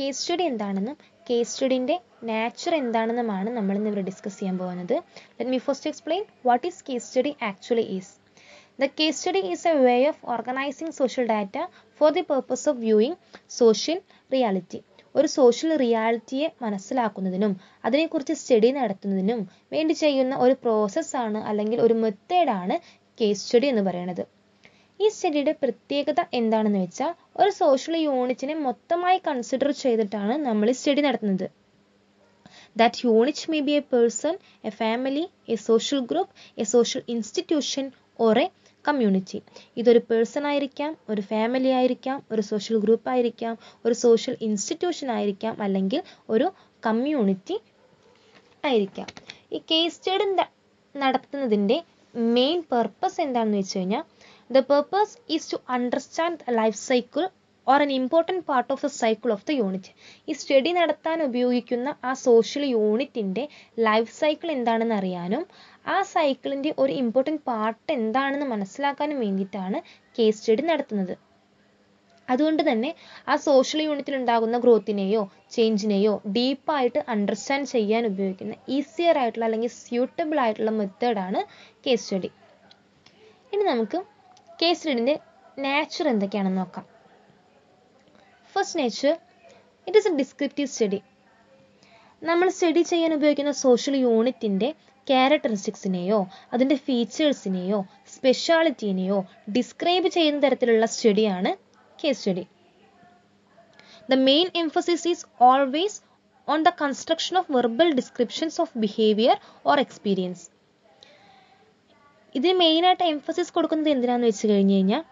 Case study എന്താണെന്നും case സ്റ്റഡിന്റെ nature എന്താണെന്നുമാണ് നമ്മൾ ഇന്ന് ഇവിടെ ഡിസ്കസ് ചെയ്യാൻ പോകുന്നത്. Let me first explain what is case study actually is the case study is a way of organising social data for the purpose of viewing social reality ഒരു social റിയാലിറ്റിയെ മനസ്സിലാക്കുന്നതിനും അതിനെക്കുറിച്ച് സ്റ്റഡി നടത്തുന്നതിനും വേണ്ടി ചെയ്യുന്ന ഒരു പ്രോസസ്സാണ് അല്ലെങ്കിൽ ഒരു മെത്തേഡാണ് കേസ് സ്റ്റഡി എന്ന് പറയുന്നത്. ഈ സ്റ്റഡിയുടെ പ്രത്യേകത എന്താണെന്ന് വെച്ചാൽ ഒരു സോഷ്യൽ യൂണിറ്റിനെ മൊത്തമായി കൺസിഡർ ചെയ്തിട്ടാണ് നമ്മൾ സ്റ്റഡി നടത്തുന്നത്. That unit may be a person a family a social group a social institution or a community ഇതൊരു പേഴ്സൺ ആയിരിക്കാം ഒരു ഫാമിലി ആയിരിക്കാം ഒരു സോഷ്യൽ ഗ്രൂപ്പ് ആയിരിക്കാം ഒരു സോഷ്യൽ ഇൻസ്റ്റിറ്റ്യൂഷൻ ആയിരിക്കാം അല്ലെങ്കിൽ ഒരു കമ്മ്യൂണിറ്റി ആയിരിക്കാം. ഈ കേസ് സ്റ്റഡി നടത്തുന്നതിന്റെ മെയിൻ പർപ്പസ് എന്താണെന്ന് വെച്ച് കഴിഞ്ഞാൽ the purpose is to understand life cycle or an important part of the cycle of the unit ഈ സ്റ്റഡി നടത്താൻ ഉപയോഗിക്കുന്ന ആ സോഷ്യൽ യൂണിറ്റിന്റെ ലൈഫ് സൈക്കിൾ എന്താണെന്ന് അറിയാനും ആ സൈക്കിളിന്റെ ഒരു ഇമ്പോർട്ടന്റ് പാർട്ട് എന്താണെന്ന് മനസ്സിലാക്കാനും വേണ്ടിയിട്ടാണ് കേസ് സ്റ്റഡി നടത്തുന്നത്. അതുകൊണ്ട് തന്നെ ആ സോഷ്യൽ യൂണിറ്റിൽ ഉണ്ടാകുന്ന ഗ്രോത്തിനെയോ ചേഞ്ചിനെയോ ഡീപ്പായിട്ട് അണ്ടർസ്റ്റാൻഡ് ചെയ്യാൻ ഉപയോഗിക്കുന്ന ഈസിയർ ആയിട്ടുള്ള അല്ലെങ്കിൽ സ്യൂട്ടബിൾ ആയിട്ടുള്ള മെത്തേഡാണ് കേസ് സ്റ്റഡി ഇനി നമുക്ക് കേസ് സ്റ്റഡിന്റെ നാച്ചർ എന്തൊക്കെയാണെന്ന് നോക്കാം. First nature it is a descriptive study നമ്മൾ സ്റ്റഡി ചെയ്യാൻ ഉപയോഗിക്കുന്ന സോഷ്യൽ യൂണിറ്റിന്റെ ക്യാരക്ടറിസ്റ്റിക്സിനെയോ അതിന്റെ ഫീച്ചേഴ്സിനെയോ സ്പെഷ്യാലിറ്റിനെയോ ഡിസ്ക്രൈബ് ചെയ്യുന്ന തരത്തിലുള്ള സ്റ്റഡിയാണ് case study the main emphasis is always on the construction of verbal descriptions of behaviour or experience ഇതിന് മെയിനായിട്ട് എംഫസിസ് കൊടുക്കുന്നത് എന്തിനാന്ന് വെച്ച് കഴിഞ്ഞ് കഴിഞ്ഞാൽ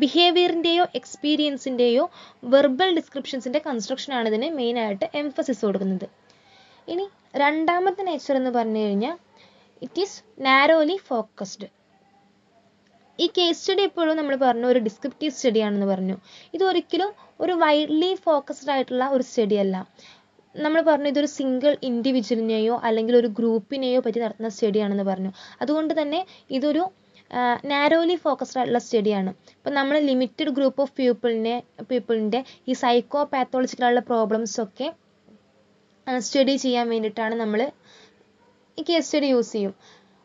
ബിഹേവിയറിന്റെയോ എക്സ്പീരിയൻസിന്റെയോ വെർബൽ ഡിസ്ക്രിപ്ഷൻസിന്റെ കൺസ്ട്രക്ഷനാണ് ഇതിന് മെയിനായിട്ട് എംഫസിസ് കൊടുക്കുന്നത്. ഇനി രണ്ടാമത്തെ നേച്ചർ എന്ന് പറഞ്ഞു കഴിഞ്ഞാൽ ഇറ്റ് ഈസ് നാരോലി ഫോക്കസ്ഡ് ഈ കേസ് സ്റ്റഡി എപ്പോഴും നമ്മൾ പറഞ്ഞു ഒരു ഡിസ്ക്രിപ്റ്റീവ് സ്റ്റഡി ആണെന്ന് പറഞ്ഞു. ഇത് ഒരിക്കലും ഒരു വൈഡ്ലി ഫോക്കസ്ഡ് ആയിട്ടുള്ള ഒരു സ്റ്റഡി അല്ല. നമ്മൾ പറഞ്ഞു ഇതൊരു സിംഗിൾ ഇൻഡിവിജ്വലിനെയോ അല്ലെങ്കിൽ ഒരു ഗ്രൂപ്പിനെയോ പറ്റി നടത്തുന്ന സ്റ്റഡിയാണെന്ന് പറഞ്ഞു. അതുകൊണ്ട് തന്നെ ഇതൊരു നാരോലി ഫോക്കസ്ഡ് ആയിട്ടുള്ള സ്റ്റഡിയാണ് ഇപ്പം നമ്മൾ ലിമിറ്റഡ് ഗ്രൂപ്പ് ഓഫ് പീപ്പിളിനെ പീപ്പിളിന്റെ ഈ സൈക്കോ പാത്തോളജിക്കലായുള്ള പ്രോബ്ലംസ് ഒക്കെ സ്റ്റഡി ചെയ്യാൻ വേണ്ടിയിട്ടാണ് നമ്മൾ ഈ കേസ് സ്റ്റഡി യൂസ് ചെയ്യും.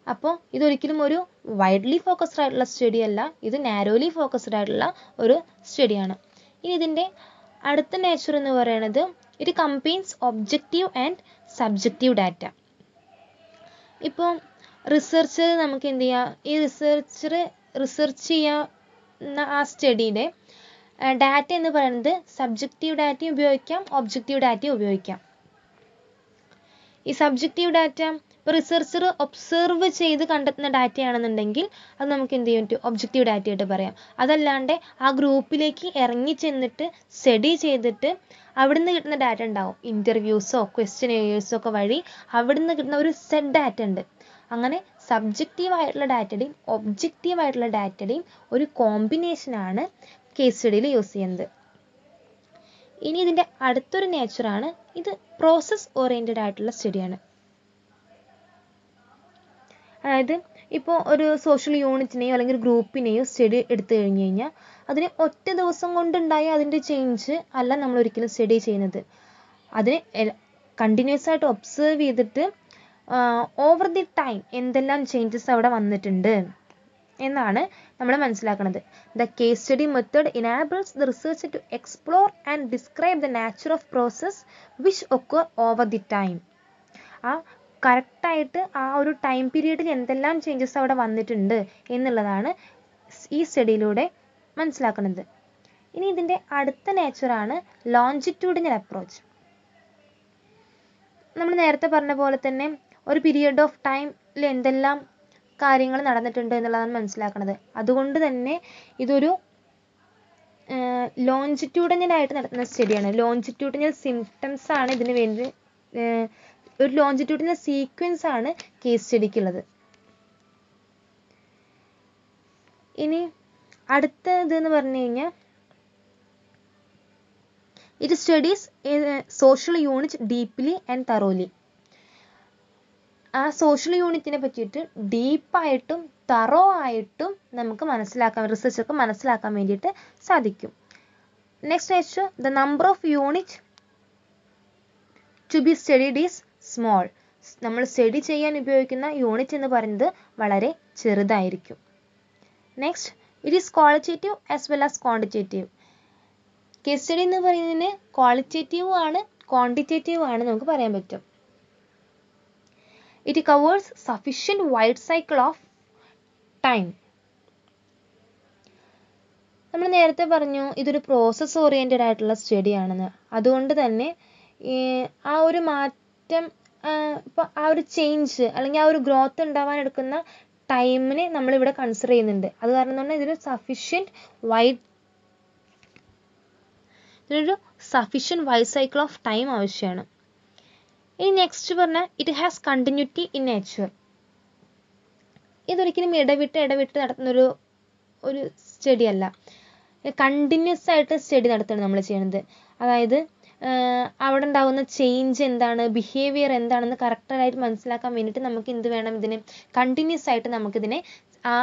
അപ്പോൾ ഇതൊരിക്കലും ഒരു വൈഡ്ലി ഫോക്കസ്ഡ് ആയിട്ടുള്ള സ്റ്റഡി അല്ല ഇത് നാരോലി ഫോക്കസ്ഡ് ആയിട്ടുള്ള ഒരു സ്റ്റഡിയാണ് ഇനി ഇതിന്റെ അടുത്ത നേച്ചർ എന്ന് പറയുന്നത് it combines objective and subjective data ഇപ്പോൾ റിസർച്ചർ നമുക്ക് എന്ത് ചെയ്യാം? ഈ റിസർച്ചർ റിസർച്ച് ചെയ്യുന്ന ആ സ്റ്റഡിയുടെ ഡാറ്റ എന്ന് പറയുന്നത് സബ്ജക്റ്റീവ് ഡാറ്റയും ഉപയോഗിക്കാം ഒബ്ജക്റ്റീവ് ഡാറ്റയും ഉപയോഗിക്കാം. ഈ സബ്ജക്റ്റീവ് ഡാറ്റ ഇപ്പോൾ റിസർച്ചർ ഒബ്സർവ് ചെയ്ത് കണ്ടെത്തുന്ന ഡാറ്റയാണെന്നുണ്ടെങ്കിൽ അത് നമുക്ക് എന്ത് ചെയ്യാൻ പറ്റും? ഒബ്ജക്റ്റീവ് ഡാറ്റ ആയിട്ട് പറയാം. അതല്ലാണ്ട് ആ ഗ്രൂപ്പിലേക്ക് ഇറങ്ങി ചെന്നിട്ട് സ്റ്റഡി ചെയ്തിട്ട് അവിടുന്ന് കിട്ടുന്ന ഡാറ്റ ഉണ്ടാവും. ഇന്റർവ്യൂസോ ക്വസ്റ്റ്യനേഴ്സോ ഒക്കെ വഴി അവിടുന്ന് കിട്ടുന്ന ഒരു സെറ്റ് ഡാറ്റ ഉണ്ട്. അങ്ങനെ സബ്ജക്റ്റീവ് ആയിട്ടുള്ള ഡാറ്റയുടെയും ഒബ്ജക്റ്റീവ് ആയിട്ടുള്ള ഡാറ്റയുടെയും ഒരു കോമ്പിനേഷനാണ് കേസ് സ്റ്റഡിയിൽ യൂസ് ചെയ്യുന്നത്. ഇനി ഇതിന്റെ അടുത്തൊരു നേച്ചറാണ് ഇത് പ്രോസസ് ഓറിയന്റഡ് ആയിട്ടുള്ള സ്റ്റഡിയാണ് അതായത് ഇപ്പോൾ ഒരു സോഷ്യൽ യൂണിറ്റിനെയോ അല്ലെങ്കിൽ ഒരു ഗ്രൂപ്പിനെയോ സ്റ്റഡി എടുത്തു കഴിഞ്ഞു കഴിഞ്ഞാൽ അതിന് ഒറ്റ ദിവസം കൊണ്ടുണ്ടായ അതിന്റെ ചേഞ്ച് അല്ല നമ്മൾ ഒരിക്കലും സ്റ്റഡി ചെയ്യുന്നത്. അതിന് കണ്ടിന്യൂസ് ആയിട്ട് ഒബ്സേർവ് ചെയ്തിട്ട് ഓവർ ദി ടൈം എന്തെല്ലാം ചേഞ്ചസ് അവിടെ വന്നിട്ടുണ്ട് എന്നാണ് നമ്മൾ മനസ്സിലാക്കുന്നത് the case study method enables the research to explore and describe the nature of process which ഒക്കെ ഓവർ ദി ടൈം ആ കറക്റ്റായിട്ട് ആ ഒരു ടൈം പീരീഡിൽ എന്തെല്ലാം ചേഞ്ചസ് അവിടെ വന്നിട്ടുണ്ട് എന്നുള്ളതാണ് ഈ സ്റ്റഡിയിലൂടെ മനസ്സിലാക്കുന്നത്. ഇനി ഇതിന്റെ അടുത്ത നേച്ചറാണ് ലോഞ്ചിറ്റ്യൂഡിനൽ അപ്രോച്ച് നമ്മൾ നേരത്തെ പറഞ്ഞ പോലെ തന്നെ ഒരു പീരിയഡ് ഓഫ് ടൈമിൽ എന്തെല്ലാം കാര്യങ്ങൾ നടന്നിട്ടുണ്ട് എന്നുള്ളതാണ് മനസ്സിലാക്കുന്നത് അതുകൊണ്ട് തന്നെ ഇതൊരു ലോഞ്ചിറ്റ്യൂഡിനലായിട്ട് നടത്തുന്ന സ്റ്റഡിയാണ് ലോഞ്ചിറ്റ്യൂഡിനൽ സിംറ്റംസ് ആണ് ഇതിന് വേണ്ടി ഒരു ലോഞ്ചിറ്റ്യൂഡിനൽ സീക്വൻസ് ആണ് കേസ് സ്റ്റഡിക്കുള്ളത്. ഇനി അടുത്ത ഇതെന്ന് പറഞ്ഞു കഴിഞ്ഞാൽ it studies social unit deeply and thoroughly ആ സോഷ്യൽ യൂണിറ്റിനെ പറ്റിയിട്ട് ഡീപ്പായിട്ടും തറോ ആയിട്ടും നമുക്ക് മനസ്സിലാക്കാൻ റിസർച്ചർക്ക് മനസ്സിലാക്കാൻ വേണ്ടിയിട്ട് സാധിക്കും. Next next the number of unit to be studied is small നമ്മൾ സ്റ്റഡി ചെയ്യാൻ ഉപയോഗിക്കുന്ന യൂണിറ്റ് എന്ന് പറയുന്നത് വളരെ ചെറുതായിരിക്കും. Next it is qualitative as well as quantitative case study എന്ന് പറയുന്നതിന് ക്വാളിറ്റേറ്റീവ് ആണ് ക്വാണ്ടിറ്റേറ്റീവ് ആണ് നമുക്ക് പറയാൻ പറ്റും. It covers sufficient wide cycle of time നമ്മൾ നേരത്തെ പറഞ്ഞു ഇതൊരു പ്രോസസ് ഓറിയന്റഡ് ആയിട്ടുള്ള സ്റ്റഡി ആണെന്ന്. അതുകൊണ്ട് തന്നെ ആ ഒരു മാറ്റം ഇപ്പോൾ ആ ഒരു ചേഞ്ച് അല്ലെങ്കിൽ ആ ഒരു ഗ്രോത്ത് ഉണ്ടാവാൻ എടുക്കുന്ന ടൈമിനെ നമ്മളിവിടെ കൺസിഡർ ചെയ്യുന്നുണ്ട്. അത് കാരണം തന്നെ ഇതിന് സഫിഷ്യന്റ് വൈഡ് ഇതിനൊരു sufficient wide cycle of time ആവശ്യമാണ് ഇനി നെക്സ്റ്റ് പറഞ്ഞാൽ it has continuity in nature ഇതൊരിക്കലും ഇടവിട്ട് ഇടവിട്ട് നടത്തുന്നൊരു ഒരു സ്റ്റഡി അല്ല. കണ്ടിന്യൂസ് ആയിട്ട് സ്റ്റഡി നടത്തുകയാണ് നമ്മൾ ചെയ്യുന്നത്. അതായത് അവിടെ ഉണ്ടാകുന്ന ചേഞ്ച് എന്താണ് ബിഹേവിയർ എന്താണെന്ന് കറക്റ്റായിട്ട് മനസ്സിലാക്കാൻ വേണ്ടിയിട്ട് നമുക്ക് എന്ത് വേണം ഇതിന്? കണ്ടിന്യൂസ് ആയിട്ട് നമുക്കിതിനെ ആ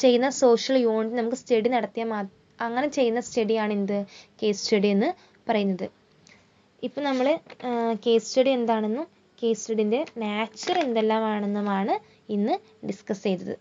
ചെയ്യുന്ന സോഷ്യൽ യൂണിറ്റ് നമുക്ക് സ്റ്റഡി നടത്തിയാൽ മാ അങ്ങനെ ചെയ്യുന്ന സ്റ്റഡിയാണ് എന്ത്? കേസ് സ്റ്റഡി എന്ന് പറയുന്നത്. ഇപ്പം നമ്മൾ കേസ് സ്റ്റഡി എന്താണെന്നും കേസ് സ്റ്റഡിന്റെ നാച്ചർ എന്തെല്ലാമാണെന്നുമാണ് ഇന്ന് ഡിസ്കസ് ചെയ്തത്.